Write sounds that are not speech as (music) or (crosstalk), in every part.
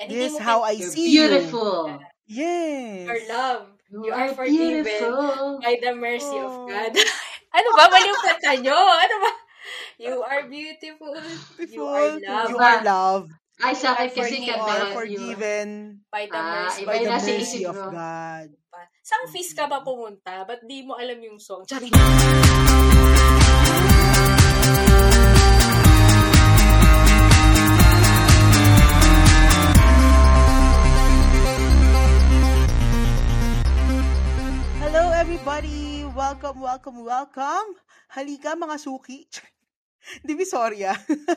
And mo how I see you. beautiful. Yes. Your love. You, You are are forgiven beautiful. by the mercy of Oh. God. (laughs) ano ba? Mali yung kanta nyo? Ano ba? You are beautiful. You are Beautiful. loved You are loved. Ay, sa akin You are kasi You are forgiven by the Ah, mercy by of the mercy of mo. God. Sang feast ka ba pumunta? Ba't di mo alam yung song? Charing. Everybody! Welcome, welcome, welcome! Halika mga suki! (laughs) Divisoria.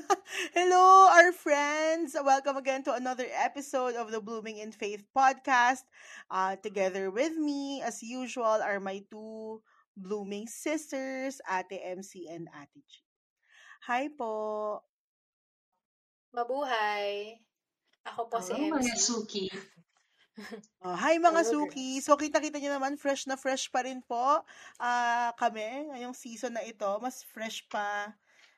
(laughs) Hello, our friends. Welcome again to another episode of the Blooming in Faith podcast. Uh, together with me, as usual, are my two blooming sisters, Ate MC and Ate G. Hi po. Mabuhay. Ako po si Hello, MC. mga suki. Oh, hi mga Hello, suki. So kita-kita niyo naman fresh na fresh pa rin po ah kami ngayong season na ito. Mas fresh pa.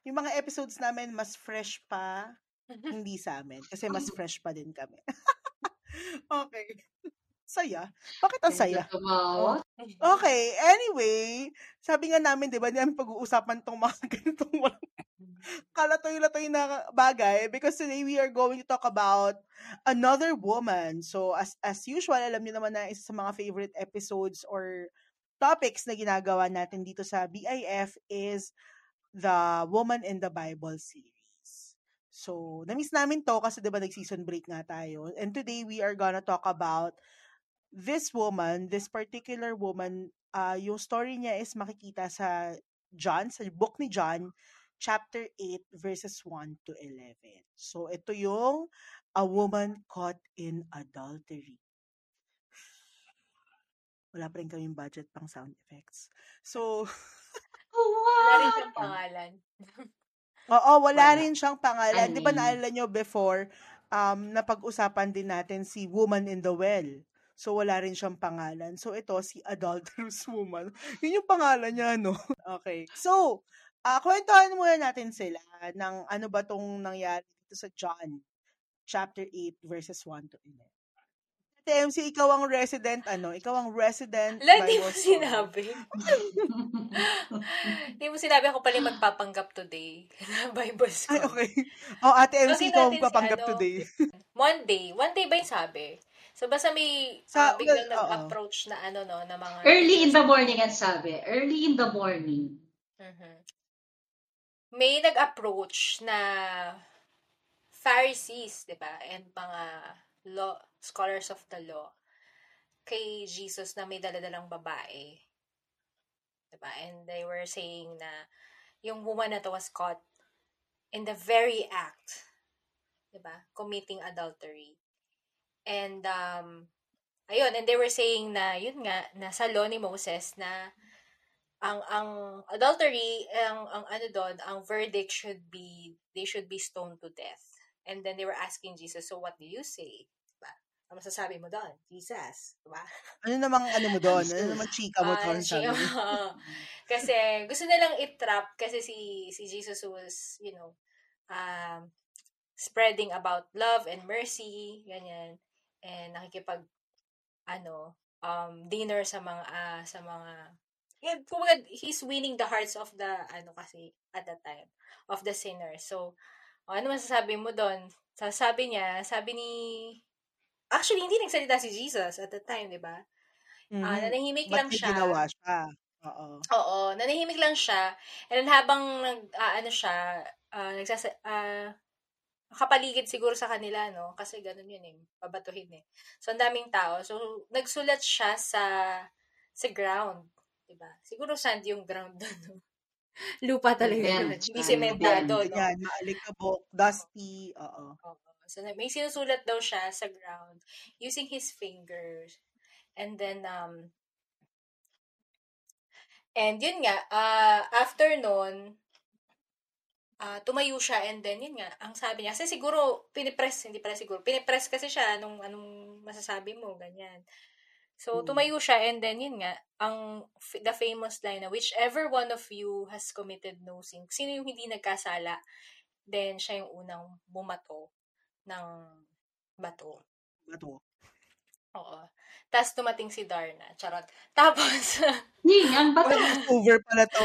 Yung mga episodes namin mas fresh pa. Hindi sa amin kasi mas (laughs) fresh pa din kami. (laughs) okay. Saya. Bakit ang saya? Tumawa. Okay, anyway, sabi nga namin, di ba, namin pag-uusapan tong mga (laughs) ganitong walang kalatoy-latoy na bagay because today we are going to talk about another woman. So, as as usual, alam niyo naman na isa sa mga favorite episodes or topics na ginagawa natin dito sa BIF is the Woman in the Bible series. So, na-miss namin to kasi 'di ba nag-season break nga tayo. And today we are gonna talk about this woman, this particular woman, uh, yung story niya is makikita sa John, sa book ni John, chapter 8, verses 1 to 11. So, ito yung a woman caught in adultery. Wala pa rin kaming budget pang sound effects. So, (laughs) (laughs) Wala rin siyang pangalan. oo, wala rin siyang pangalan. Di ba naalala nyo before, um, napag-usapan din natin si Woman in the Well. So, wala rin siyang pangalan. So, ito, si (laughs) Adulterous Woman. Yun yung pangalan niya, no? Okay. So, uh, kwentuhan muna natin sila ng ano ba tong nangyari dito sa John chapter 8 verses 1 to 11. Ate MC, ikaw ang resident, ano? Ikaw ang resident Wala, di mo Bible sinabi. (laughs) Di mo sinabi ako pala magpapanggap today. Bible Ay, school. okay. Oh, Ate MC, ikaw ang natin si papanggap ano, today. (laughs) Monday. One day ba yung sabi? So, basta may Sa- ah, biglang well, nag-approach na ano, no, na mga... Early in the morning ang sabi. Early in the morning. Mhm. May nag-approach na Pharisees, di ba? And mga law, scholars of the law kay Jesus na may daladalang babae. Di ba? And they were saying na yung woman na to was caught in the very act, di ba? Committing adultery. And, um, ayun, and they were saying na, yun nga, nasa law ni Moses na ang ang adultery ang ang ano doon ang verdict should be they should be stoned to death. And then they were asking Jesus so what do you say? Diba? Ano masasabi mo doon Jesus diba? Ano namang ano mo doon? Ano namang (laughs) chika mo Sabi? Mo? (laughs) kasi gusto nilang i-trap kasi si si Jesus was you know um spreading about love and mercy ganyan. And nakikipag ano um dinner sa mga ah, sa mga kumbaga, he's winning the hearts of the ano kasi at that time of the sinners so oh, ano masasabi mo doon sabi niya sabi ni actually hindi nagsalita si Jesus at that time di ba Ah, Mhm. nanahimik Ba't lang siya ginawa siya? Oo. Oo, nanahimik lang siya. And then habang ah, ano siya, ah, nagsasa ah, nakapaligid siguro sa kanila, no? Kasi ganun yun eh, babatuhin eh. So, ang daming tao. So, nagsulat siya sa sa ground, 'di ba? Siguro sand yung ground (laughs) doon. no? Lupa talaga Yan, yun. Hindi sementado, no? Ganyan, maalikabok, dusty, oo. So, na- may sinusulat daw siya sa ground using his fingers. And then, um, and yun nga, uh, after nun, ah, tumayo siya and then, yun nga, ang sabi niya, kasi siguro, pinipress, hindi pala siguro, pinipress kasi siya, anong, anong masasabi mo, ganyan. So, Hmm. tumayo siya and then, yun nga, ang, f- the famous line na, whichever one of you has committed no sin, sino yung hindi nagkasala, then siya yung unang bumato ng bato. Bato. Oo. Tapos dumating si Darna. Charot. (laughs) Tapos, Ding, ang bato. Over pala to.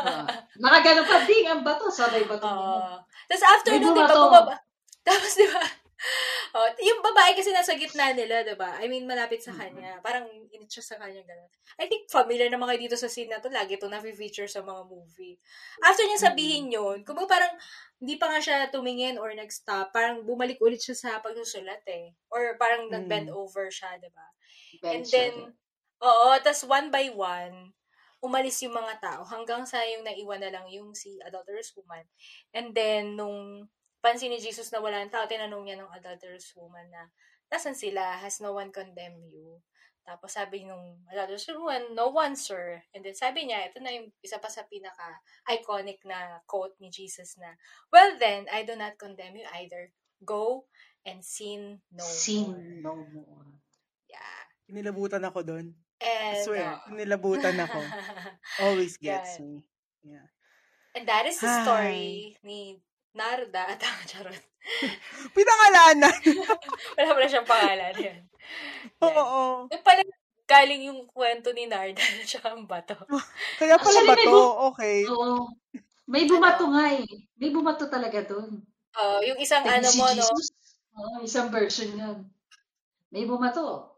Uh, (laughs) nakagano pa, ding, ang bato. Sabay bato. Oo. Tapos after nun, di ba, bumaba. (laughs) Tapos, di ba, oh, yung babae kasi nasa gitna nila, di ba? I mean, malapit sa kanya. Parang init siya sa kanya, gano'n. I think familiar na mga dito sa scene na to. Lagi to na-feature sa mga movie. After niya sabihin yun, kung parang hindi pa nga siya tumingin or nag-stop, parang bumalik ulit siya sa pagsusulat eh. Or parang nag-bend Mm. over siya, di ba? And then, siya. oo, tas one by one, umalis yung mga tao hanggang sa yung naiwan na lang yung si adulterous woman. And then, nung pansin ni Jesus na wala ang tao, tinanong niya ng adulterous woman na, nasan sila? Has no one condemned you? Tapos sabi nung adulterous woman, no one, sir. And then sabi niya, ito na yung isa pa sa pinaka-iconic na quote ni Jesus na, Well then, I do not condemn you either. Go and sin no more. Sin no more. Yeah. Nilabutan ako doon. And, I swear, uh, nilabutan ako. (laughs) Always gets Yan. me. Yeah. And that is the Hi. story ni Narda (laughs) at ang charot. (laughs) Pinangalanan. (laughs) Wala pala siyang pangalan. Yan. Oo. Yung pala galing yung kwento ni Narda at siya ang bato. Kaya pala Actually, ba may to? bu- Okay. Oo. May bumato Ano? nga eh. May bumato talaga doon. Oh, yung isang Like ano si mo, no? Jesus. Oo, isang version yun. May bumato.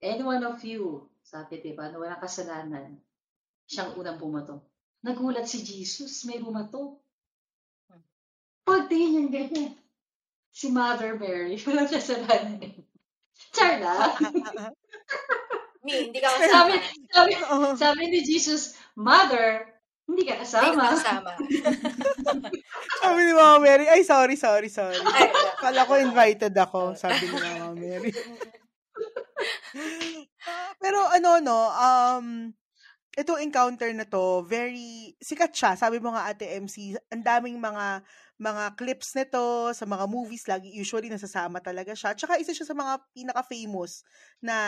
Any one of you, sabi diba, na walang kasalanan, siyang unang bumato. Nagulat si Jesus, may bumato. Pagtingin yung ganyan. Si Mother Mary, (laughs) walang kasalanan. Char na. (laughs) Me, hindi ka sabi, kasama. sabi, Oo. sabi ni Jesus, Mother, hindi ka Hindi ka kasama. kasama. (laughs) Sabi ni Mama Mary, ay sorry, sorry, sorry. Ay, Kala ko invited ako, sabi ni Mama Mary. Pero ano no, um itong encounter na to, very sikat siya. Sabi mo nga Ate MC, ang daming mga mga clips nito sa mga movies lagi usually nasasama talaga siya. Tsaka isa siya sa mga pinaka-famous na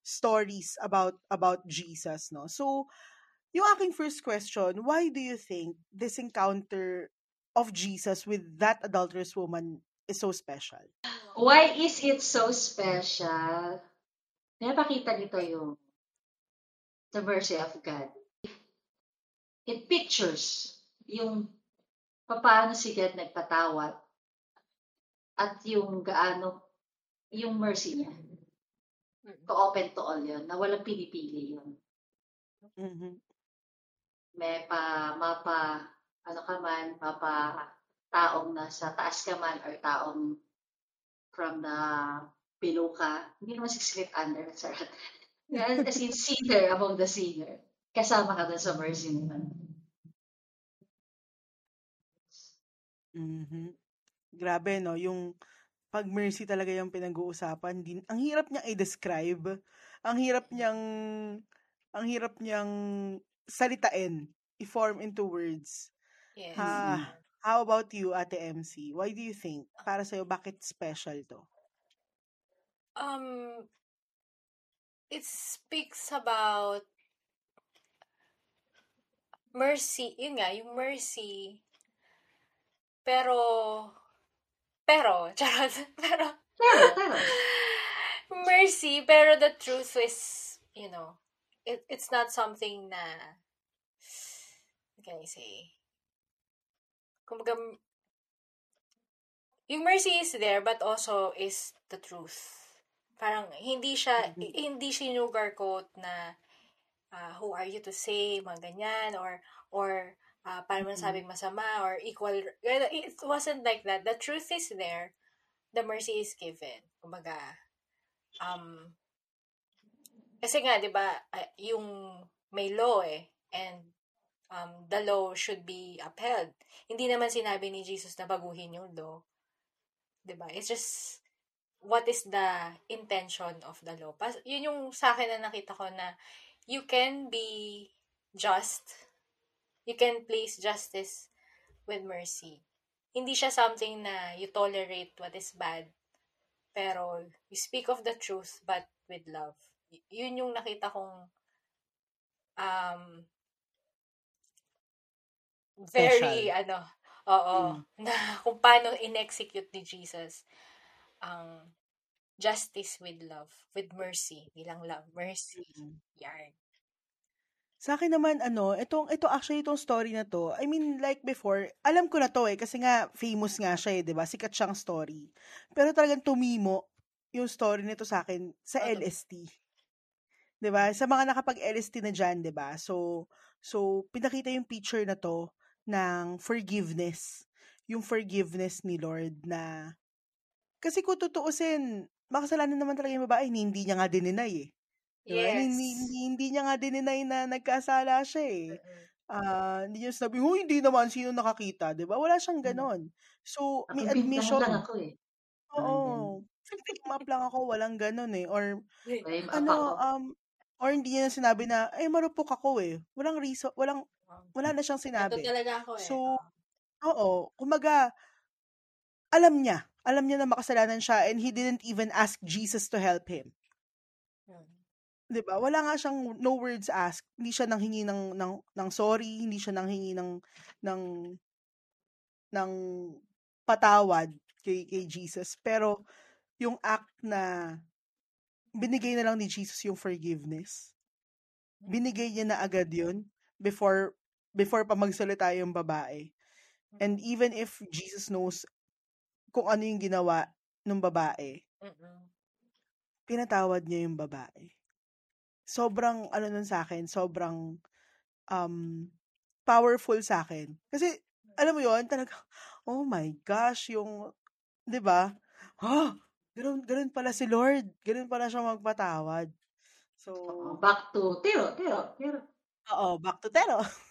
stories about about Jesus, no. So, yung aking first question, why do you think this encounter of Jesus with that adulterous woman is so special? Why is it so special? Napakita nito yung the mercy of God. It pictures yung paano si God nagpatawad at yung gaano yung mercy niya. To open to all yun, na walang pinipili yun. Mhm. May pa, mapa, ano ka man, mapa taong nasa taas ka man or taong from the below ka, hindi naman six feet under, (laughs) sarap. As in, sinner among the sinner. Kasama ka dun sa mercy naman. Mhm. Grabe no, yung pag mercy talaga yung pinag-uusapan din. Ang hirap niyang i-describe. Ang hirap niyang ang hirap niyang salitain, i-form into words. Yes. Ha, how about you, Ate MC? Why do you think? Para sa'yo, bakit special to? Um, it speaks about mercy. Yun nga, yung mercy. Pero, pero, (laughs) charot, pero, Pero, pero, (laughs) mercy, pero the truth is, you know, it, it's not something na, what can I say? Kumbaga, yung mercy is there, but also is the truth. Parang, hindi siya, Mhm. hindi sinugarcoat na, ah, who are you to say, mga ganyan, or, or, uh, paano mo Mhm. sabing masama, or equal, it wasn't like that. The truth is there, the mercy is given. Kumbaga, um, kasi nga, di ba, ah, yung may law eh, and um, the law should be upheld. Hindi naman sinabi ni Jesus na baguhin yung law. Di ba? It's just, what is the intention of the law? Pas, yun yung sa akin na nakita ko na you can be just. You can place justice with mercy. Hindi siya something na you tolerate what is bad. Pero you speak of the truth but with love. Y- yun yung nakita kong um, very, ano, oo, Mm. na kung paano in-execute ni Jesus ang justice with love, with mercy, bilang love, mercy, Mm. yarn. Sa akin naman, ano, itong, ito actually, itong story na to, I mean, like before, alam ko na to eh, kasi nga, famous nga siya eh, di ba? Sikat siyang story. Pero talagang tumimo yung story nito sa akin sa Ano? LST. Di ba? Sa mga nakapag-LST na dyan, di ba? So, so, pinakita yung picture na to ng forgiveness. Yung forgiveness ni Lord na, kasi kung tutuusin, makasalanan naman talaga yung babae, hindi niya nga dininay eh. Diba? Yes. Hindi, hindi, hindi niya nga dininay na nagkasala siya eh. Ah, hindi niya sabi, huy, hindi naman, sino nakakita, di ba? Wala siyang Mm. ganon. So, Ako, may admission. lang ako eh. Oo. Victim up lang ako, walang ganon eh. Or, Frame up ano, um, or hindi niya sinabi na, eh, marupok ako eh. Walang reason, walang, wala na siyang Ito sinabi. talaga ako eh. So, Oo. Oo, kumaga, alam niya, alam niya na makasalanan siya and he didn't even ask Jesus to help him. Mm. 'Di ba? Wala nga siyang no words asked. Hindi siya nanghingi ng ng ng sorry, hindi siya nanghingi ng ng ng patawad kay kay Jesus. Pero yung act na binigay na lang ni Jesus yung forgiveness. Binigay niya na agad yun before before pa magsalita yung babae. And even if Jesus knows kung ano yung ginawa ng babae, Mm-mm. pinatawad niya yung babae. Sobrang, ano nun sa akin, sobrang um, powerful sa akin. Kasi, alam mo yon talaga, (laughs) oh my gosh, yung, di ba? Ah, ganun, ganun pala si Lord. Ganun pala siya magpatawad. So, Back to Tero, Tero, Tero. oo, back to Tero. (laughs)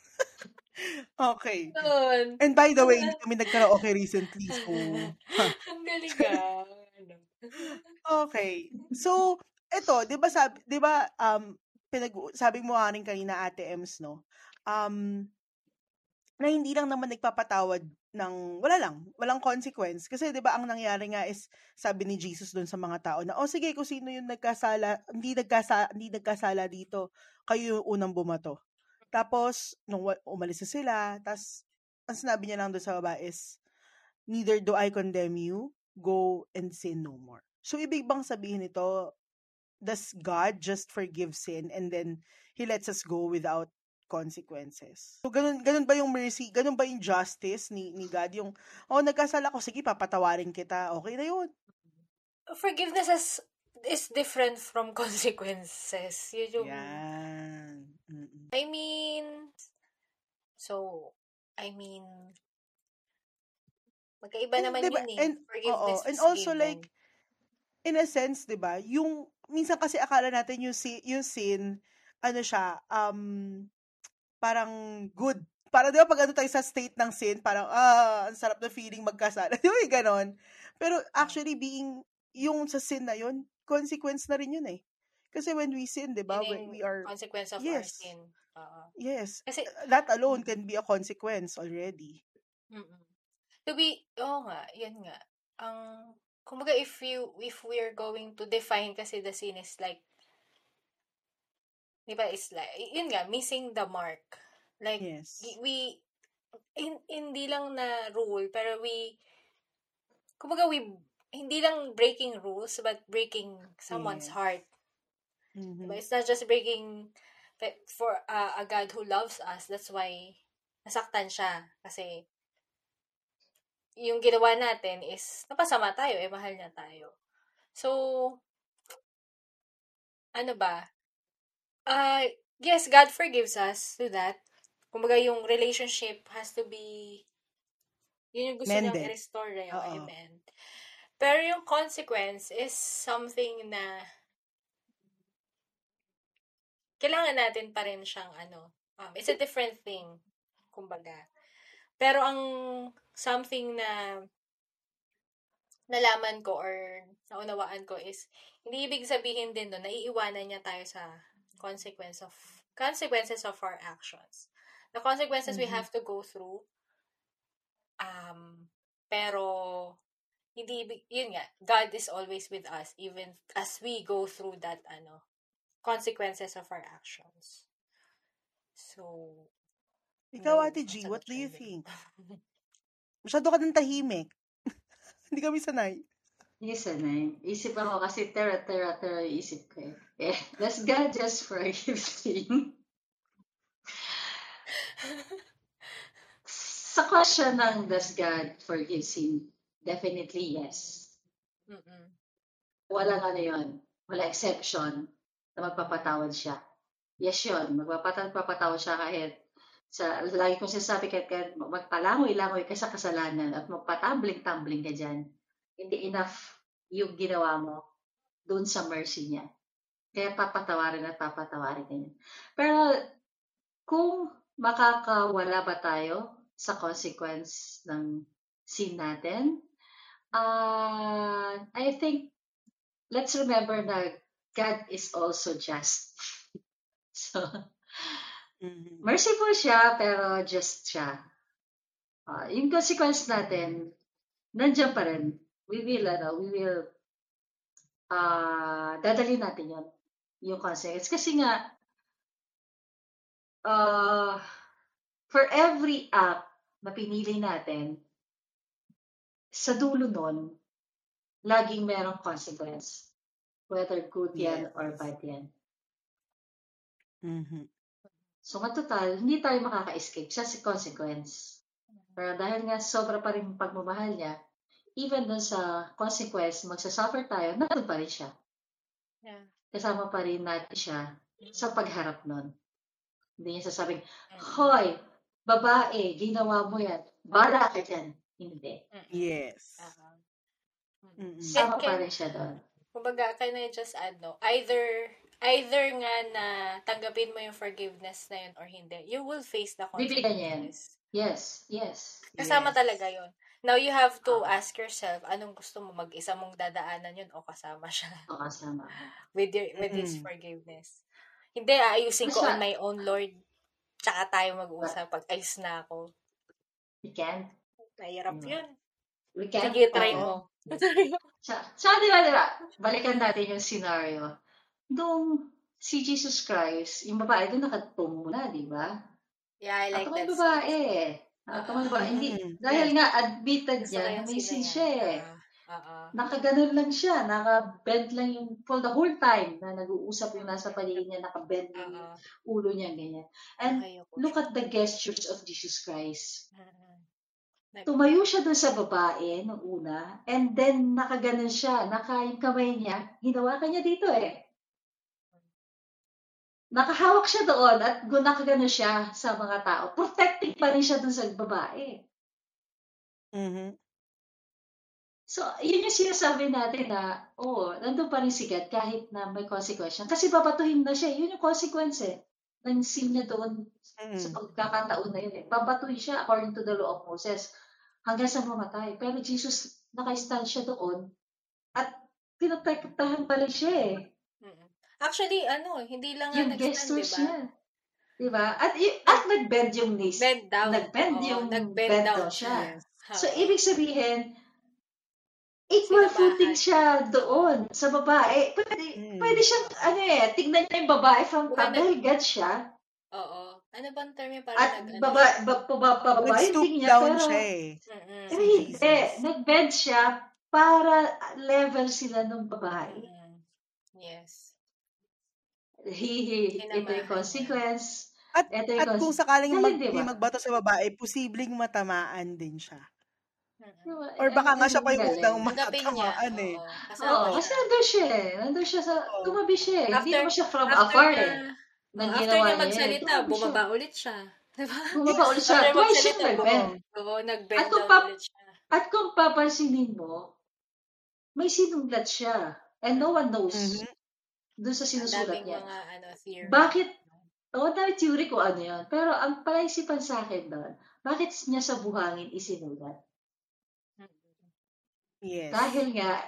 okay. Yun. And by the way, hindi kami nagkaraoke recently, so, (laughs) Ang galing ah. Ano? Okay. So, eto, 'di ba sabi, 'di ba um pinag sabi mo rin kanina Ate Ems, no? Um na hindi lang naman nagpapatawad ng wala lang, walang consequence. Kasi 'di ba ang nangyari nga is sabi ni Jesus doon sa mga tao na oh sige kung sino yung nagkasala, hindi nagkasala, hindi nagkasala dito, kayo yung unang bumato. Tapos nung umalis na sila, tas ang sinabi niya lang doon sa baba is neither do I condemn you, go and sin no more. So, ibig bang sabihin nito, does God just forgive sin and then He lets us go without consequences? So, ganun, ganun ba yung mercy? Ganun ba yung justice ni, ni God? Yung, oh, nagkasala ko, sige, papatawarin kita. Okay na yun. Forgiveness is, is different from (laughs) consequences. Yun yung, Yan. I mean, so, I mean, magkaiba And, naman diba, yun eh. and, Forgiveness oo, and also given. like, in a sense, 'di ba? Yung minsan kasi akala natin yung si yung sin ano siya, um parang good. Para 'di ba pag ano tayo sa state ng sin, parang ah, ang sarap na feeling magkasala. (laughs) 'Di ba yung ganon? Pero actually being yung sa sin na yun, consequence na rin yun eh. Kasi when we sin, 'di ba, we, we are consequence of our yes. sin. Oo. Yes, Kasi, that alone can be a consequence already. mm To be, oo nga, yan nga. Ang, kumbaga if you, if we're going to define kasi the sin is like, di ba, is like, yun nga, missing the mark. Like, Yes. we, hin- hindi lang na rule, pero we, kumbaga we, hindi lang breaking rules, but breaking someone's Yes. heart. Mhm. Diba? It's not just breaking for uh, a God who loves us. That's why nasaktan siya. Kasi yung ginawa natin is napasama tayo, eh mahal niya tayo. So, ano ba? Uh, yes, God forgives us to that. Kumbaga yung relationship has to be yun yung gusto niyang Mended. i-restore eh, Oo. amen. Pero yung consequence is something na kailangan natin pa rin siyang ano, um, it's a different thing, kumbaga. Pero ang something na nalaman ko or naunawaan ko is, hindi ibig sabihin din doon, naiiwanan niya tayo sa consequence of consequences of our actions. The consequences we Mhm. have to go through, um, pero hindi ibig, yun nga, God is always with us even as we go through that ano consequences of our actions. So, Ikaw, Ate G, what do you think? (laughs) Masyado ka ng tahimik. (laughs) Hindi kami sanay. Na yun. Isip ako kasi tera, tera, tera isip ko eh. Eh, does God just forgive sin? Sa question ng does God forgive sin? Definitely yes. Mm-mm. Walang ano yun. Wala exception na magpapatawad siya. Yes yun. Magpapatawad siya kahit sa, lagi kong sinasabi kahit, kahit magpalangoy-langoy ka sa kasalanan at magpatumbling-tumbling ka dyan, hindi enough yung ginawa mo doon sa mercy niya. Kaya papatawarin at papatawarin ka niya. Pero kung makakawala ba tayo sa consequence ng sin natin, uh, I think let's remember na God is also just. (laughs) So, Mhm. merciful siya, pero just siya. Ah, yung consequence natin, nandiyan pa rin. We will, ano, we will, ah, dadalhin natin yon yung consequence. Kasi nga, ah, for every act na pinili natin, sa dulo nun, laging merong consequence. Whether good yan or Yes. bad yan. Mhm. So, nga total, hindi tayo makaka-escape sa si consequence. Pero dahil nga sobra pa rin pagmamahal niya, even dun sa consequence, magsasuffer tayo, nandun pa rin siya. Yeah. Kasama pa rin natin siya sa pagharap nun. Hindi niya sasabing, Mm-mm. Hoy, babae, ginawa mo yan. Bara ka dyan. Hindi. Yes. Aha. Mm. Mm-mm. Sama pa rin siya doon. Kumbaga, can I just add, no? Either, either nga na tanggapin mo yung forgiveness na yun or hindi, you will face the Bibigyan niya yan. consequences. Yes, yes. Kasama Yes. talaga yun. Now, you have to Ah. ask yourself, anong gusto mo? Mag-isa mong dadaanan yun o kasama siya O kasama. (laughs) with, your, with his Mm-mm. forgiveness? Hindi, aayusin ko Basta- on my own, Lord. Tsaka tayo mag-usap pag ayos na ako. We can't. Nahirap Mm. yun. We can't. Sige, try mo. Sa, sa di ba, di ba? Balikan natin yung scenario. Doon, si Jesus Christ, yung babae doon nakatong muna, di ba? yeah, I like Ako that. babae. Ako may babae. Hindi, dahil nga admitted niya, yung may sin siya eh. Ah. Nakaganon lang siya, nakabend lang yung, for the whole time na nag-uusap yung nasa paligid niya, nakabend lang yung Ah, ah. ulo niya, ganyan. And Okay, look at the gestures of Jesus Christ. Mm-mm. Tumayo siya doon sa babae nung una, and then nakaganon siya, naka yung kamay niya, hinawakan niya dito eh. Nakahawak siya doon at nakaganon siya sa mga tao. Protecting pa rin siya doon sa babae. Mhm. So, yun yung sinasabi natin na, oo, nandun pa rin si God kahit na may consequence. Kasi babatuhin na siya. Yun yung consequence eh. Ng sin niya doon Mm. sa pagkakataon na yun eh. Babatuhin siya according to the law of Moses hanggang sa mamatay. Pero Jesus, naka-stand siya doon at pinotektahan pala siya eh. Actually, ano, hindi lang Yung gestures diba? niya. Diba? At, y- at nag-bend yung knees. Bend down. Nag-bend Oo, yung nag-bend bend down down siya. Yes. So, Oo. ibig sabihin, equal Sinabahan. footing siya doon sa babae. Pwede, Mm. pwede siyang, ano eh, tignan niya yung babae from top dahil God siya. Ano bang term yung parang At nag, ano? baba, ba, ba, ba, babae yung Nag-stoop tingin niya, down pero, siya eh. Mm-mm. eh, si hindi. Nag-bend siya para level sila ng babae. Mm-mm. Yes. He, he, ito yung consequence. At, Ito yung at kung consequence. sakaling Galing, mag, di ba? may magbato sa babae, posibleng matamaan din siya. Diba? Or baka nga siya pa yung unang matatamaan eh. Oo. Kasi siya. nandun siya eh. Nandun siya sa, tumabi siya eh. Hindi After- naman siya from After afar eh. Nang after ginawa niya niya eh. magsalita, siya. bumaba ulit siya. Diba? Bumaba ulit siya. After Twice siya magsalita, nag-bend. oo. Nag-bend At kung down pa- ulit siya. At kung papansinin mo, may sinunglat siya. And no one knows Mhm. doon sa sinusulat niya. mga ano, theory. Bakit? Oo, dami theory ko ano yun. Pero ang palaisipan sa akin doon, bakit niya sa buhangin isinulat? Yes. Dahil nga,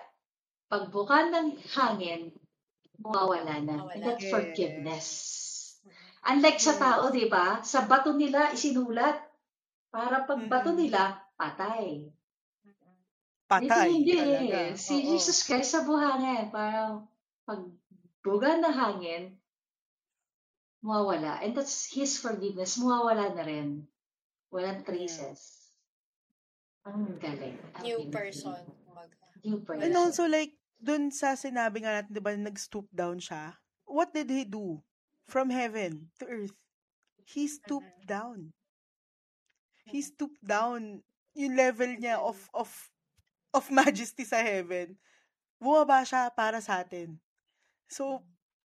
pagbuka ng hangin, mawawala na. Mawawala. And that's Yes. forgiveness. Unlike sa Yes. tao, di ba? Sa bato nila isinulat. Para pag bato nila, patay. Patay Dito hindi talaga. eh. Si Oo. Jesus Christ sa buhangin, parang pag buga ng hangin, mawawala. And that's His forgiveness. Mawawala na rin. Walang traces. Ang galing. Ang New galing. person. Yung person. And also like, dun sa sinabi nga natin, di ba, nag-stoop down siya. What did he do? From heaven to earth. He stooped down. He stooped down. Yung level niya of, of, of (laughs) majesty sa heaven. Bumaba siya para sa atin. So,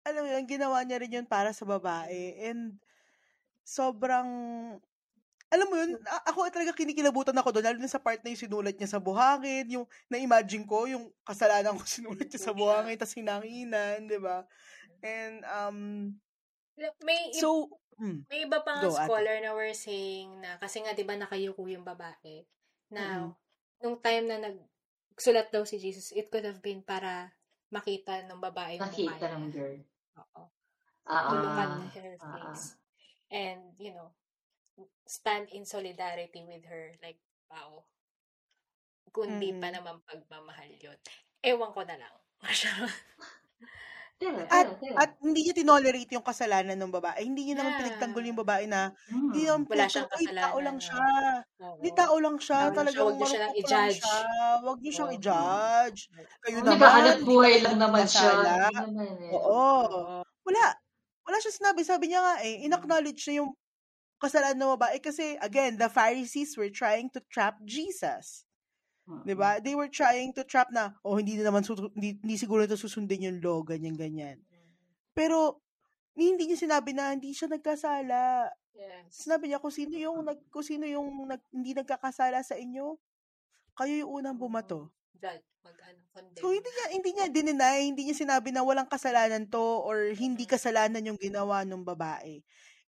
alam mo yun, ginawa niya rin yun para sa babae. And, sobrang, alam mo yun, a- ako talaga kinikilabutan ako doon, lalo na sa part na yung sinulat niya sa buhangin, yung na-imagine ko, yung kasalanan ko (laughs) sinulat niya sa buhangin, tas hinanginan, di ba? And, um, May, so, mm, may iba pang Go, ate. scholar na were saying na, kasi nga, di ba, nakayuko yung babae, na, Mm-mm. nung time na nagsulat daw si Jesus, it could have been para makita ng babae yung niya. ng girl. Oo. Ah, to look at ah, her ah, face. And, you know, stand in solidarity with her. Like, wow. Kundi pa Mm. naman pagmamahal yun. Ewan ko na lang. (laughs) Tira, At- tira. at hindi niya tinolerate yung kasalanan ng babae. Hindi niya naman Yeah. pinagtanggol yung babae na, Hmm. hindi naman Wala siyang pinagtanggol, ay, tao kasalanan, lang siya. Hindi tao lang siya. Tao Talagang wag niyo siya lang i-judge. siya. Huwag niyo siyang Oo. i-judge. Kayo Oh, naman, naghahanap hindi buhay lang naman siya. naman eh. Oo. Oo. Wala. Wala siya sinabi. Sabi niya nga eh, in-acknowledge niya yung kasalanan ng babae kasi, again, the Pharisees were trying to trap Jesus. Mm. 'Di ba? They were trying to trap na, oh, hindi na naman, su- hindi, hindi siguro ito susundin yung law, ganyan, ganyan. Pero, hindi niya sinabi na hindi siya nagkasala. Yes. Sinabi niya kung sino yung nag kung sino yung nag, hindi nagkakasala sa inyo, kayo yung unang bumato. Judge. Mag, ano, condemn. So hindi niya hindi niya dineny, hindi niya sinabi na walang kasalanan to or hindi kasalanan yung ginawa ng babae.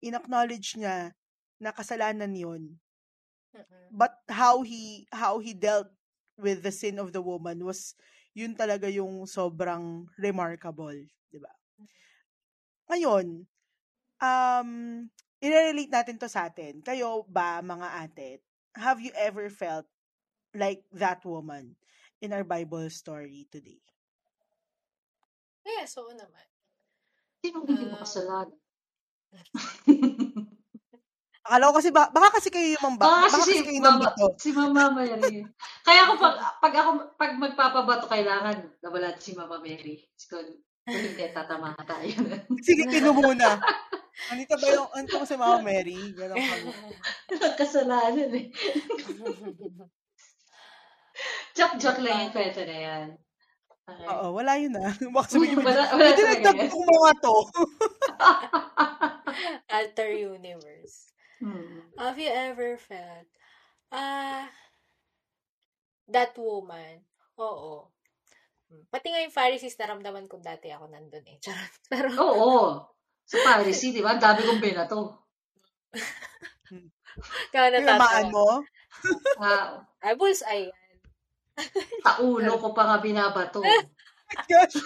In-acknowledge niya na kasalanan 'yon. But how he how he dealt with the sin of the woman was yun talaga yung sobrang remarkable, 'di ba? Ngayon, um, i-relate natin to sa atin. Kayo ba, mga ate, have you ever felt like that woman in our Bible story today? Yes, oo naman. Sinong hindi Ah. makasalanan? (laughs) Akala ko kasi, ba, baka kasi kayo yung mamba, Baka baka kasi kasi si kayo Mama, nambato. si Mama Mary. Kaya ako pag, pag ako, pag magpapabato, kailangan nawala si Mama Mary. So, kung hindi, tatama tayo. Sige, pino muna. Andito ba yung, ano ko si Mama Mary? Ganon kami. Kasalanan eh. Joke-joke lang yung kwento na yan. Okay. Oo, wala yun ah. Baka sabihin mo, Wala- wala hindi yan. kong mga to. (laughs) (laughs) (laughs) Alter universe. Hmm. Have you ever felt, ah, that woman, oo. Hmm. Pati nga yung Pharisees, naramdaman ko dati ako nandun eh. (laughs) Charot. Pero, Oo. Sa Pharisee, di ba? Ang dami kong binato. kaya Tinamaan natatawa. mo? Ah, Ay, bullseye taulo ko pa nga binabato. (laughs) Gosh.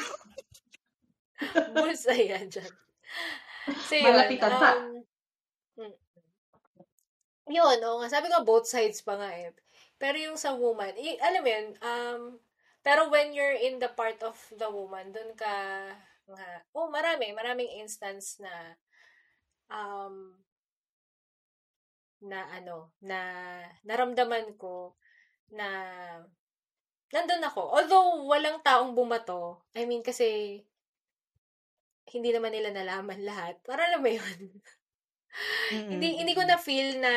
Bullseye yan dyan. So, yun. Malapitan pa. Um, mm. Yun, oo. Sabi ko, both sides pa nga eh. Pero yung sa woman, i- alam mo yun, um, pero when you're in the part of the woman, dun ka, nga, oh, marami, maraming instance na, um, na ano, na naramdaman ko na nandun ako. Although walang taong bumato, I mean kasi hindi naman nila nalaman lahat. Para alam mo yun. (laughs) hindi hindi ko na feel na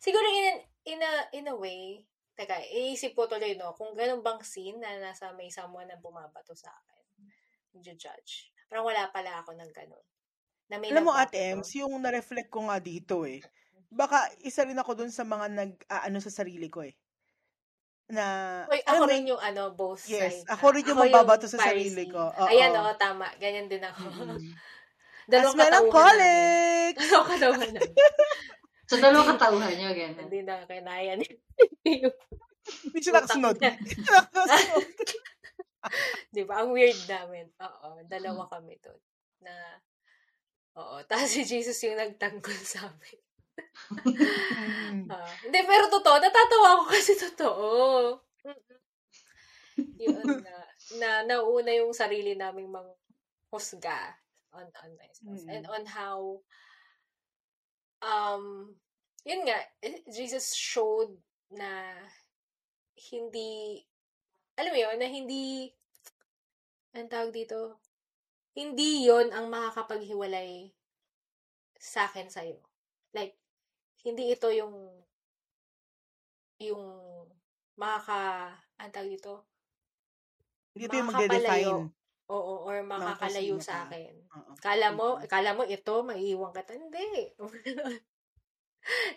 siguro in in a in a way teka iisip ko tuloy no kung ganun bang scene na nasa may someone na bumabato sa akin judge parang wala pala ako ng ganun na may Alam mo. Ate Ems, yung na-reflect ko nga dito eh. Baka isa rin ako dun sa mga nag-ano sa sarili ko eh. Na, alam ako rin yung ano both Yes, sides ako rin yung Ako magbabato sa Pharisee. sarili ko. Oo. ayan oo tama ganyan din ako Mm. Dalawang As melancholic! katauhan namin. (laughs) dalawang katauhan namin. (laughs) So, dalawang katauhan nyo, ganun. hindi na kinaya (laughs) ni Hindi siya nakasunod. Di ba? Ang weird namin. Oo, dalawa kami doon. Na, oo. Tapos si Jesus yung nagtanggol sa amin. Ah, hindi, pero totoo. Natatawa ako kasi totoo. Yun na, na nauna yung sarili naming mang husga on, on ourselves. Mm. And on how, um, yun nga, eh, Jesus showed na hindi alam mo yun, na hindi, ang tawag dito, hindi yon ang makakapaghiwalay sa akin sa'yo. Like, hindi ito yung, yung makaka, ang tawag dito, Hindi ito yung magde-define. Oo, or makakalayo sa ka. akin. Oo. Kala mo, Mm. kala mo ito, maiiwan kita. Hindi. (laughs)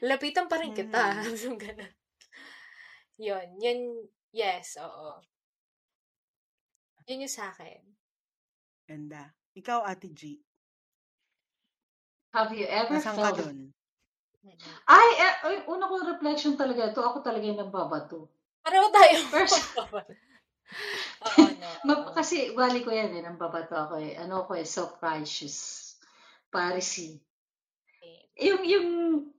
Lapitan pa rin kita. (laughs) Mm. Ganun. Yun. Yun, yes, oo. Yun yung sa akin. Ganda. Ikaw, Ate G. Have you ever Nasaan ka felt... doon? Mm. Ay, eh, ay, una kong reflection talaga ito. Ako talaga yung nagbabato. Pareho tayo. First- (laughs) oo, no. (laughs) Kasi wali ko yan eh, nagbabato ako eh. Ano ako eh, self-righteous. Pharisee. Yung, yung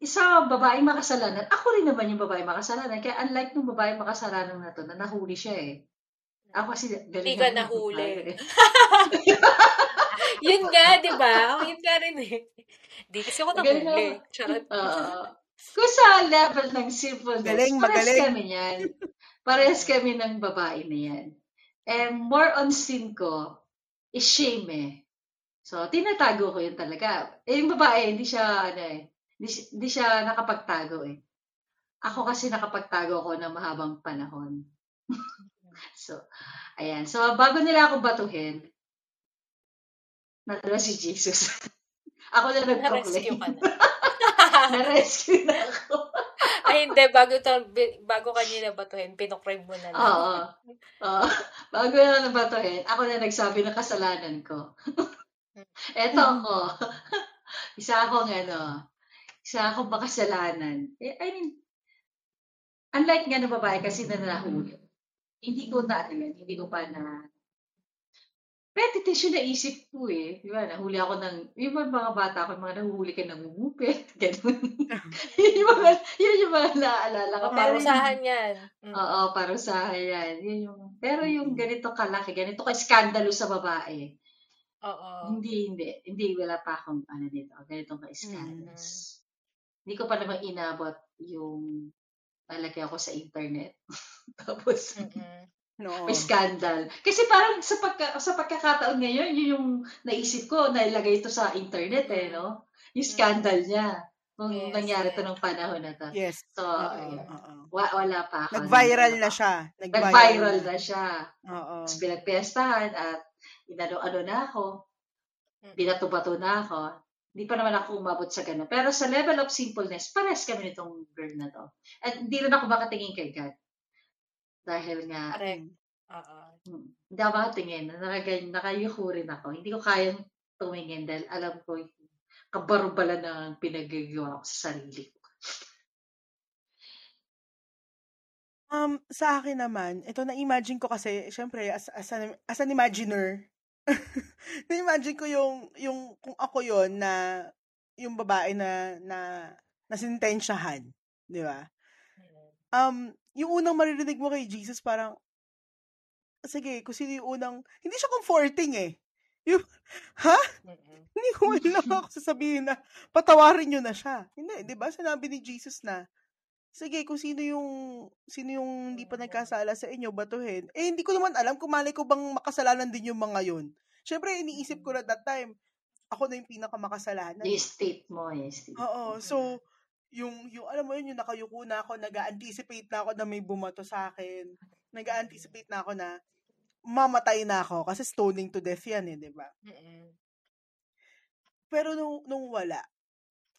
isa babaeng makasalanan, ako rin naman yung babaeng makasalanan. Kaya unlike nung babaeng makasalanan na to, na nahuli siya eh. Ako kasi galing Hindi ka nahuli. mag-babae. (laughs) (laughs) yun nga, di ba? Ako yun nga rin eh. Di kasi ako Galing nahuli. ako. Charot. Oo. Kung sa level ng simpleness, Galing, magaling. kami yan. Parehas kami ng babae na yan. And more on sin ko is shame eh. So, tinatago ko yun talaga. Eh, yung babae, hindi siya, ano eh, hindi, hindi siya nakapagtago eh. Ako kasi nakapagtago ko ng mahabang panahon. (laughs) so, ayan. So, bago nila ako batuhin, nadala si Jesus. (laughs) ako na Na-rescue nag-proclaim. ka na. (laughs) Na-rescue na ako. Ay, hindi. Bago, to, bago kanina batuhin, pinokraim mo na lang. Oo. Oo. Bago na nabatuhin, ako na nagsabi ng kasalanan ko. Eto ako. isa akong ano, isa akong makasalanan. Eh, I mean, unlike nga na babae kasi na nahuli, hindi ko na, hindi ko pa na, repetition na isip ko eh. Di ba, nahuli ako ng, yung mga, bata ko, mga nahuhuli ka ng umupit, (laughs) ganun. yun yung mga, yun yung mga naaalala ko. Parusahan yan. Mm. Oo, parusahan yan. Yun yung, pero yung ganito kalaki, ganito ka skandalo sa babae. Oo. Hindi, hindi. Hindi, wala pa akong ano dito. Ganitong ka-scandalous. Hindi ko pa naman inabot yung nalagay ako sa internet. (laughs) Tapos, Mm-mm. No. may scandal. Kasi parang sa, pagka, sa pagkakataon ngayon, yun yung naisip ko, nailagay ito sa internet eh, no? Yung scandal niya. Nung Yes, nangyari yes. to nung panahon na to. Yes. So, yun. oo. Wa- wala pa ako. Nag-viral na siya. Nag-viral na siya. Oo. Tapos pinagpiestahan at inano-ano na ako. Binato-bato na ako. Hindi pa naman ako umabot sa ganun. Pero sa level of simpleness, pares kami nitong girl na to. At hindi rin ako makatingin kay God. Dahil nga, Correct. Oo. hmm, hindi ako makatingin. Nakagay, nakayuko rin ako. Hindi ko kayang tumingin dahil alam ko yung kabarubala ng pinagagawa ko sa sarili ko. Um, sa akin naman, ito na-imagine ko kasi, syempre, as, as, an, as an imaginer, (laughs) na-imagine ko yung, yung, kung ako yon na, yung babae na, na, na sintensyahan. Di ba? Mm. Um, yung unang maririnig mo kay Jesus, parang, sige, kung sino yung unang, hindi siya comforting eh. Yung, (laughs) ha? Mm-mm. Hindi ko lang ako sasabihin na patawarin nyo na siya. Hindi, di ba? Sinabi ni Jesus na, sige, kung sino yung, sino yung hindi pa nagkasala sa inyo, batuhin. Eh, hindi ko naman alam kung malay ko bang makasalanan din yung mga yun. Siyempre, iniisip ko na that time, ako na yung pinakamakasalanan. Yung state mo, yung state. Oo, so, yung, yung, alam mo yun, yung nakayuko na ako, nag-anticipate na ako na may bumato sa akin. Nag-anticipate na ako na mamatay na ako kasi stoning to death yan eh, di ba? Mm-mm. Pero nung, nung wala,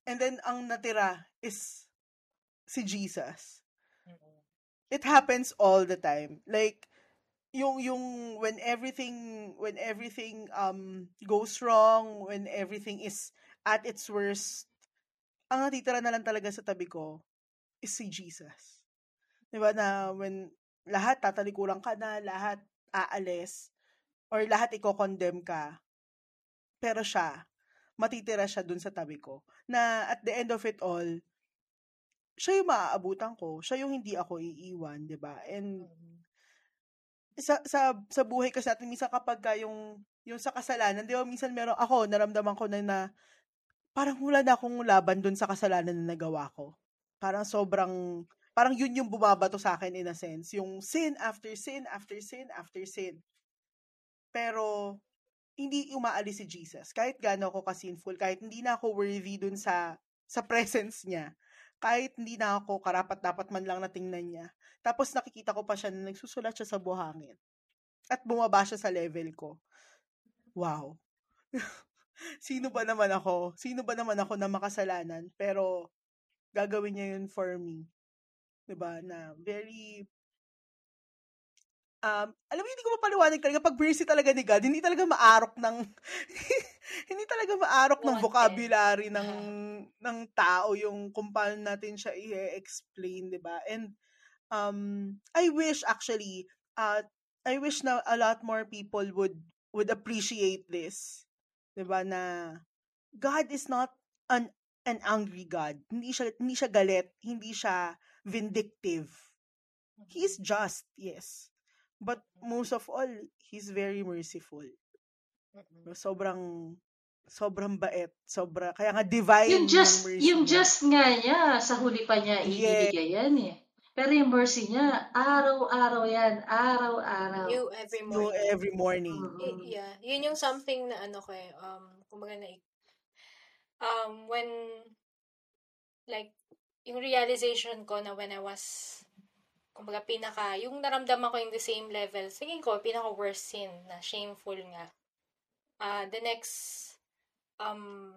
and then ang natira is si Jesus. It happens all the time. Like, yung, yung, when everything, when everything, um, goes wrong, when everything is at its worst, ang natitira na lang talaga sa tabi ko is si Jesus. Diba na when lahat tatalikuran ka na, lahat aalis, or lahat iko-condemn ka, pero siya, matitira siya dun sa tabi ko. Na at the end of it all, siya yung maaabutan ko. Siya yung hindi ako iiwan, 'di ba? And Mm-mm. sa sa sa buhay kasi natin minsan kapag ka yung yung sa kasalanan, 'di ba? Minsan meron ako naramdaman ko na na parang wala na akong laban dun sa kasalanan na nagawa ko. Parang sobrang parang yun yung bumabato sa akin in a sense. Yung sin after sin after sin after sin. Pero, hindi umaalis si Jesus. Kahit gaano ako ka-sinful, kahit hindi na ako worthy dun sa, sa presence niya, kahit hindi na ako karapat-dapat man lang natingnan niya. Tapos nakikita ko pa siya na nagsusulat siya sa buhangin. At bumaba siya sa level ko. Wow. (laughs) Sino ba naman ako? Sino ba naman ako na makasalanan? Pero, gagawin niya yun for me. ba? Na very um, alam mo, hindi ko mapaliwanag talaga pag mercy talaga ni God, hindi talaga maarok ng (laughs) hindi talaga maarok ng vocabulary ng (laughs) ng tao yung kung paano natin siya i-explain, 'di ba? And um I wish actually uh I wish na a lot more people would would appreciate this. 'Di ba na God is not an an angry God. Hindi siya hindi siya galit, hindi siya vindictive. He is just, yes. But most of all, he's very merciful. Sobrang sobrang bait, sobra kaya nga divine Yung just, mercy yung niya. just nga niya, sa huli pa niya Yes. ibibigay yan eh. Pero yung mercy niya, araw-araw yan, araw-araw. You every morning. every morning. Y- Mm. yeah, yun yung something na ano ko eh, um, kumbaga na, um, when, like, yung realization ko na when I was, kumbaga pinaka, yung naramdaman ko in the same level, tingin ko, pinaka worst sin na shameful nga. Ah, the next, um,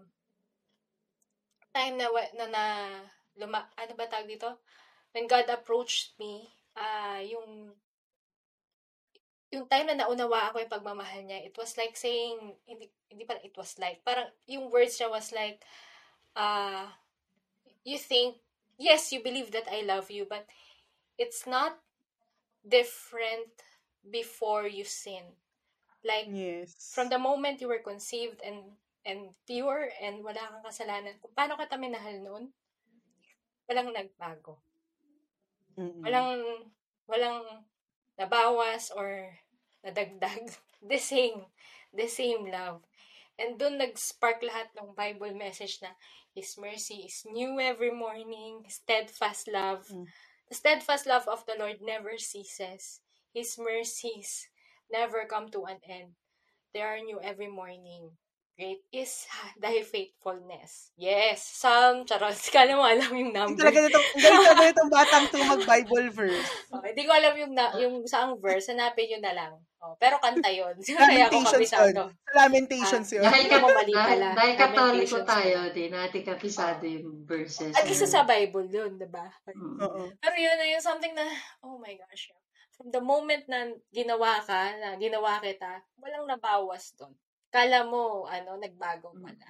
time na, wa- na, na, luma, ano ba tawag dito? When God approached me, ah, yung yung time na naunawa ako yung pagmamahal niya, it was like saying, hindi, hindi pa, it was like, parang, yung words niya was like, uh, you think, yes, you believe that I love you, but it's not different before you sin. Like, Yes. from the moment you were conceived and and pure and wala kang kasalanan, kung paano kita minahal noon, walang nagbago. Mm-mm. Walang, walang nabawas or nadagdag. (laughs) The same. The same love. And doon nag-spark lahat ng Bible message na His mercy is new every morning, steadfast love. Mm. The steadfast love of the Lord never ceases. His mercies never come to an end. They are new every morning. Great is (laughs) thy faithfulness. Yes, Psalm, charot. (laughs) Kala mo alam yung Hindi number. talaga nitong, hindi talaga nitong batang to mag-Bible verse. (laughs) Oh, hindi ko alam yung na, yung saang verse, hanapin yun na lang. Oh, pero kanta yun. Kaya ako Lamentations yun. kabisado. Lamentations yun. Dahil, Hindi mo kat- mali dahil, pala. dahil katoliko tayo, di natin kapisado yung verses. At isa na sa. Bible yun, di ba? Mm. Oo. Pero yun na yung something na, oh my gosh. From the moment na ginawa ka, na ginawa kita, walang nabawas doon. Kala mo, ano, nagbago pala.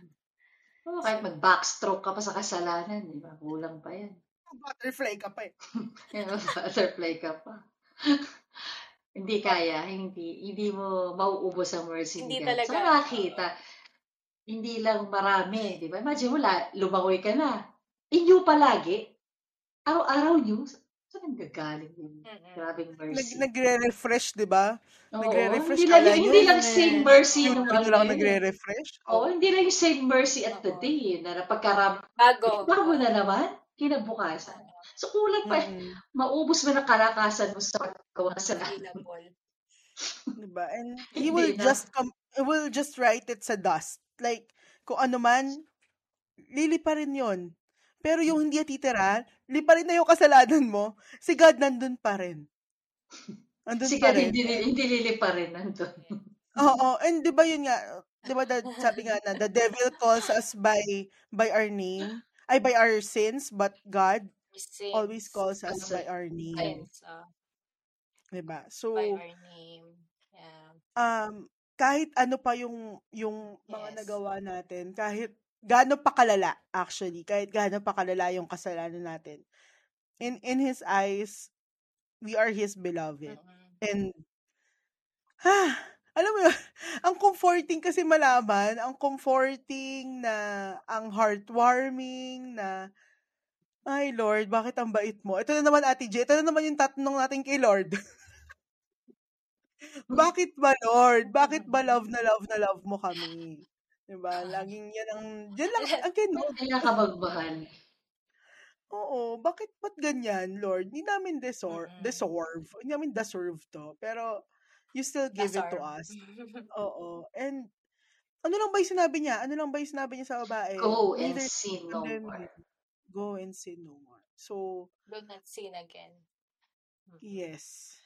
Oh, kahit mag-backstroke ka pa sa kasalanan, di ba? Kulang pa yan. Butterfly ka pa eh. (laughs) Yan, butterfly ka pa. (laughs) hindi kaya, hindi hindi mo mauubos ang mercy Hindi God. talaga. Saka nakakita, hindi lang marami, di ba? Imagine mo, lumangoy ka na. Inyo palagi. Araw-araw nyo. Saan ang gagaling yun? Mm-mm. Grabing Nag, mercy. nagre-refresh, di ba? Nagre-refresh hindi lang, hindi yun, lang eh. same mercy Yung nung ano lang nagre-refresh. Oo, hindi lang yung same mercy at the day. eh, Na napagkarap, Bago. bago na naman, kinabukasan. So kulang pa, Mm-mm. maubos mo ng kalakasan mo sa paggawa sa Available. (laughs) Diba? And he will na. just come, he will just write it sa dust. Like, kung ano man, lili pa rin yun. Pero yung hindi titira, lipa rin na yung kasalanan mo, si God nandun pa rin. Andun Sige, pa rin. hindi, hindi lili pa rin nandun. Oo, and 'di ba yun nga, 'di ba the- sabi nga na the devil calls us by by our name, ay by our sins, but God Sins. always calls us by our name, Sins. ah, 'di ba? So by our name. Yeah. um kahit ano pa yung yung mga Yes. nagawa natin, kahit gaano pa kalala actually, kahit gaano pa kalala yung kasalanan natin. In in his eyes, we are his beloved. And, ha, alam mo yun, (laughs) ang comforting kasi malaman, ang comforting na, ang heartwarming na, ay Lord, bakit ang bait mo? Ito na naman Ate J, ito na naman yung tatanong natin kay Lord. (laughs) bakit ba Lord? Bakit ba love na love na love mo kami? Diba? Laging yan ang, yan lang, ang kinod. Kaya ka magmahal. Oo, bakit ba't ganyan, Lord? Hindi namin deserve, Mm-mm. deserve, hindi namin deserve to. Pero, you still give it to Deserve. us. Oo. And, ano lang ba yung sinabi niya? Ano lang ba yung sinabi niya sa babae? Go and Neither sin no condemn more. Go and sin no more. So, Do not sin again. yes.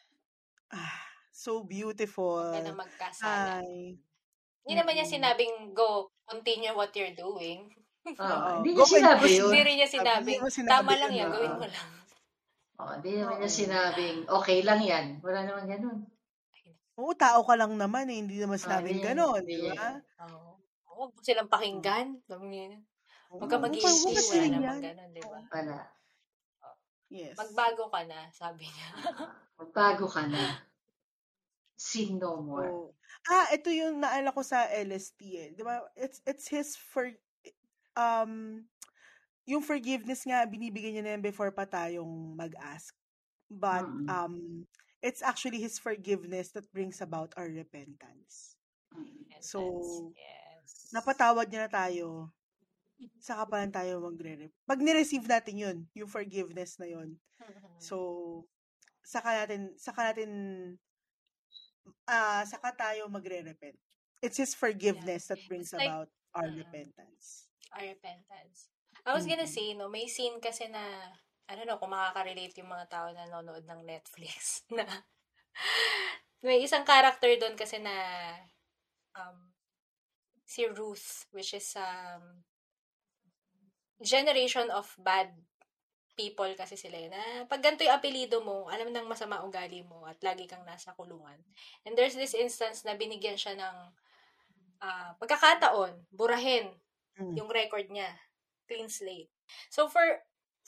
Ah, so beautiful. Huwag ka na magkasala. Ay. Hindi naman niya sinabing, go, continue what you're doing. Oo, hindi niya sinabi yun. Hindi rin niya sinabing, tama lang yan, gawin mo lang. Oh, hindi naman niya sinabing, okay lang yan. Wala naman ganun. Oo, tao ka lang naman eh. Hindi naman Oh, sinabing ganon, hindi. di ba? Oo. Huwag mo silang pakinggan. Sabi niya, Huwag ka mag-iisip. huwag Wala yan. ganun, di ba? Wala. Yes. Magbago ka na, sabi niya. Magbago ka na. Sin no more. Oo. Ah, ito yung naala ko sa LST eh. Di ba? It's, it's his for, um, yung forgiveness nga, binibigyan niya na yan before pa tayong mag-ask. But, Mm-mm. um, it's actually his forgiveness that brings about our repentance. So, yes. Napatawad niya na tayo. Saka pa lang tayo magre Pag ni-receive natin yun, yung forgiveness na yun. Mhm. So, saka natin, saka natin, ah, saka tayo magre-repent. It's His forgiveness that brings It's like- about our Mm. repentance. Our repentance. I was gonna Mm-mm. say, no, may scene kasi na, I don't know kung makaka-relate yung mga tao na nanonood ng Netflix (laughs) na may isang character doon kasi na um, si Ruth, which is um, generation of bad people kasi sila eh, na pag ganito yung apelido mo, alam nang masama ugali mo at lagi kang nasa kulungan. And there's this instance na binigyan siya ng ah, pagkakataon, burahin Mm. yung record niya. Clean slate. So, for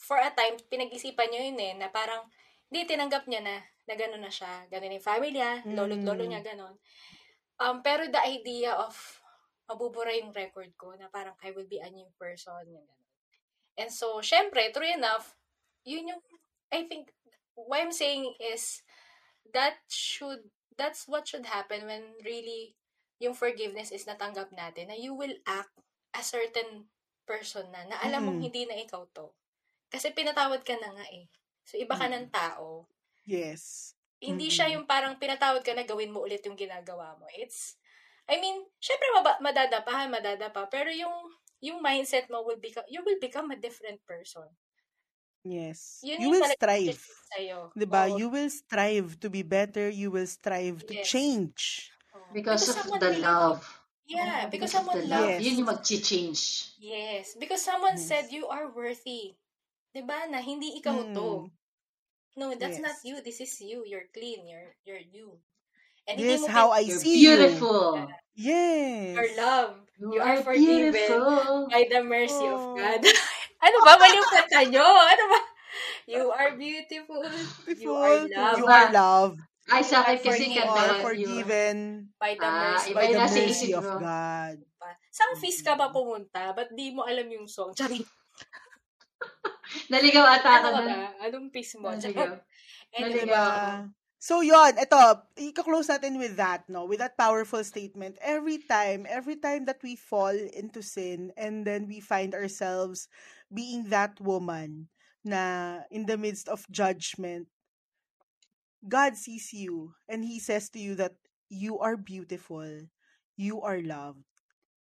for a time, pinag-isipan niya yun eh, na parang, hindi, tinanggap niya na, na gano'n na siya. Gano'n yung family niya, lolo't lolo Mm. niya, gano'n. Um, pero the idea of, mabubura yung record ko, na parang, I will be a new person, yung gano'n. And so, syempre, true enough, yun yung, I think, what I'm saying is, that should, that's what should happen when really, yung forgiveness is natanggap natin, na you will act a certain person na, na alam mong Mm. hindi na ikaw to. Kasi pinatawad ka na nga eh. So, iba ka ng tao. Yes. Hindi Mm-mm. siya yung parang pinatawad ka na gawin mo ulit yung ginagawa mo. It's, I mean, syempre maba- madadapahan, madadapa. Pero yung, yung mindset mo will become, you will become a different person. Yes. Yun you will strive. shift sa'yo. 'Di ba? Oo. You will strive to be better. You will strive to Yes. change. Oo. Because of someone the really- love. Yeah, because of someone the love. loves Yes. Yun yung mag-change. Yes, because someone Yes. said you are worthy. worthy. 'Di ba? Na hindi ikaw to. Mm. No, that's Yes. not you. This is you. You're clean. You're you're you. And This hindi mo how I You're see you. beautiful. Yes. You're loved. You, You are are forgiven by the mercy of Oh. God. (laughs) ano ba? Mali yung kanta nyo? Ano ba? You are beautiful. You Beautiful. are loved You are loved. Ay, sa akin You are kasi You forgiven. kanta are yun. forgiven by the Ah, mercy by the mercy of mo. God. Saan feast ka ba pumunta? Ba't di mo alam yung song? Charing. (laughs) Naligaw ata Ano ka na. Anong feast mo? Naligaw. (laughs) Anyway, Naligaw. So, yon ito, i-close natin with that, no? With that powerful statement. Every time, every time that we fall into sin and then we find ourselves being that woman na in the midst of judgment, God sees you and He says to you that you are beautiful, you are loved,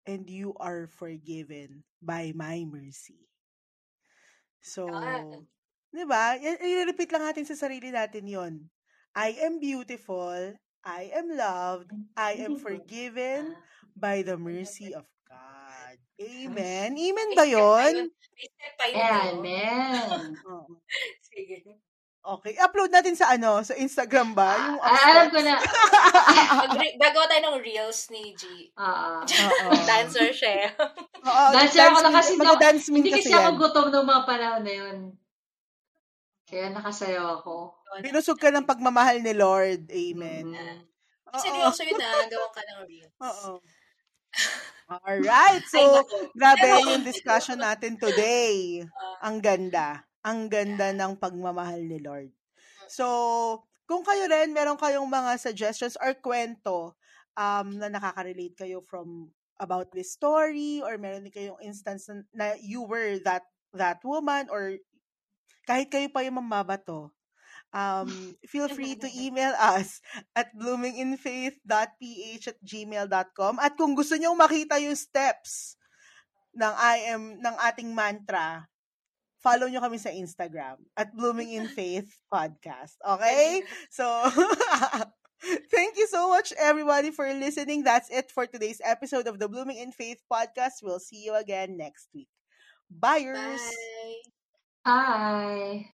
and you are forgiven by my mercy. So, Yan. di ba? I-repeat lang natin sa sarili natin yon. I am beautiful, I am loved, I am (laughs) forgiven by the mercy of God. Amen. Amen ba yon? Amen. (laughs) Sige. Okay. Upload natin sa ano? Sa Instagram ba? Yung Ah, alam ko na. (laughs) Gagawa tayo ng reels ni G. Ah, ah. Oo. (laughs) Dancer siya. Oo, Dancer ako na dance kasi min- na- magda-dance min Hindi kasi kasi ako gutom noong mga panahon na yun. Kaya nakasayaw ako. Binusog ka ng pagmamahal ni Lord. Amen. Mm. Kasi Oo. seryoso yun ah. Gawan ka ng reels. Oo. Alright. Ay, So, grabe yung discussion natin today. Ah. Ang ganda. Ang ganda ng pagmamahal ni Lord. So, kung kayo rin, meron kayong mga suggestions or kwento um, na nakaka-relate kayo from about this story or meron din kayong instance na, na you were that that woman or kahit kayo pa yung mamabato, um, (laughs) feel free to email us (laughs) at bloominginfaith.ph at gmail.com. At kung gusto nyo makita yung steps ng I am, ng ating mantra, follow nyo kami sa Instagram at Blooming in Faith Podcast. Okay? So, (laughs) thank you so much, everybody, for listening. That's it for today's episode of the Blooming in Faith Podcast. We'll see you again next week. Bye. Bye. Hi.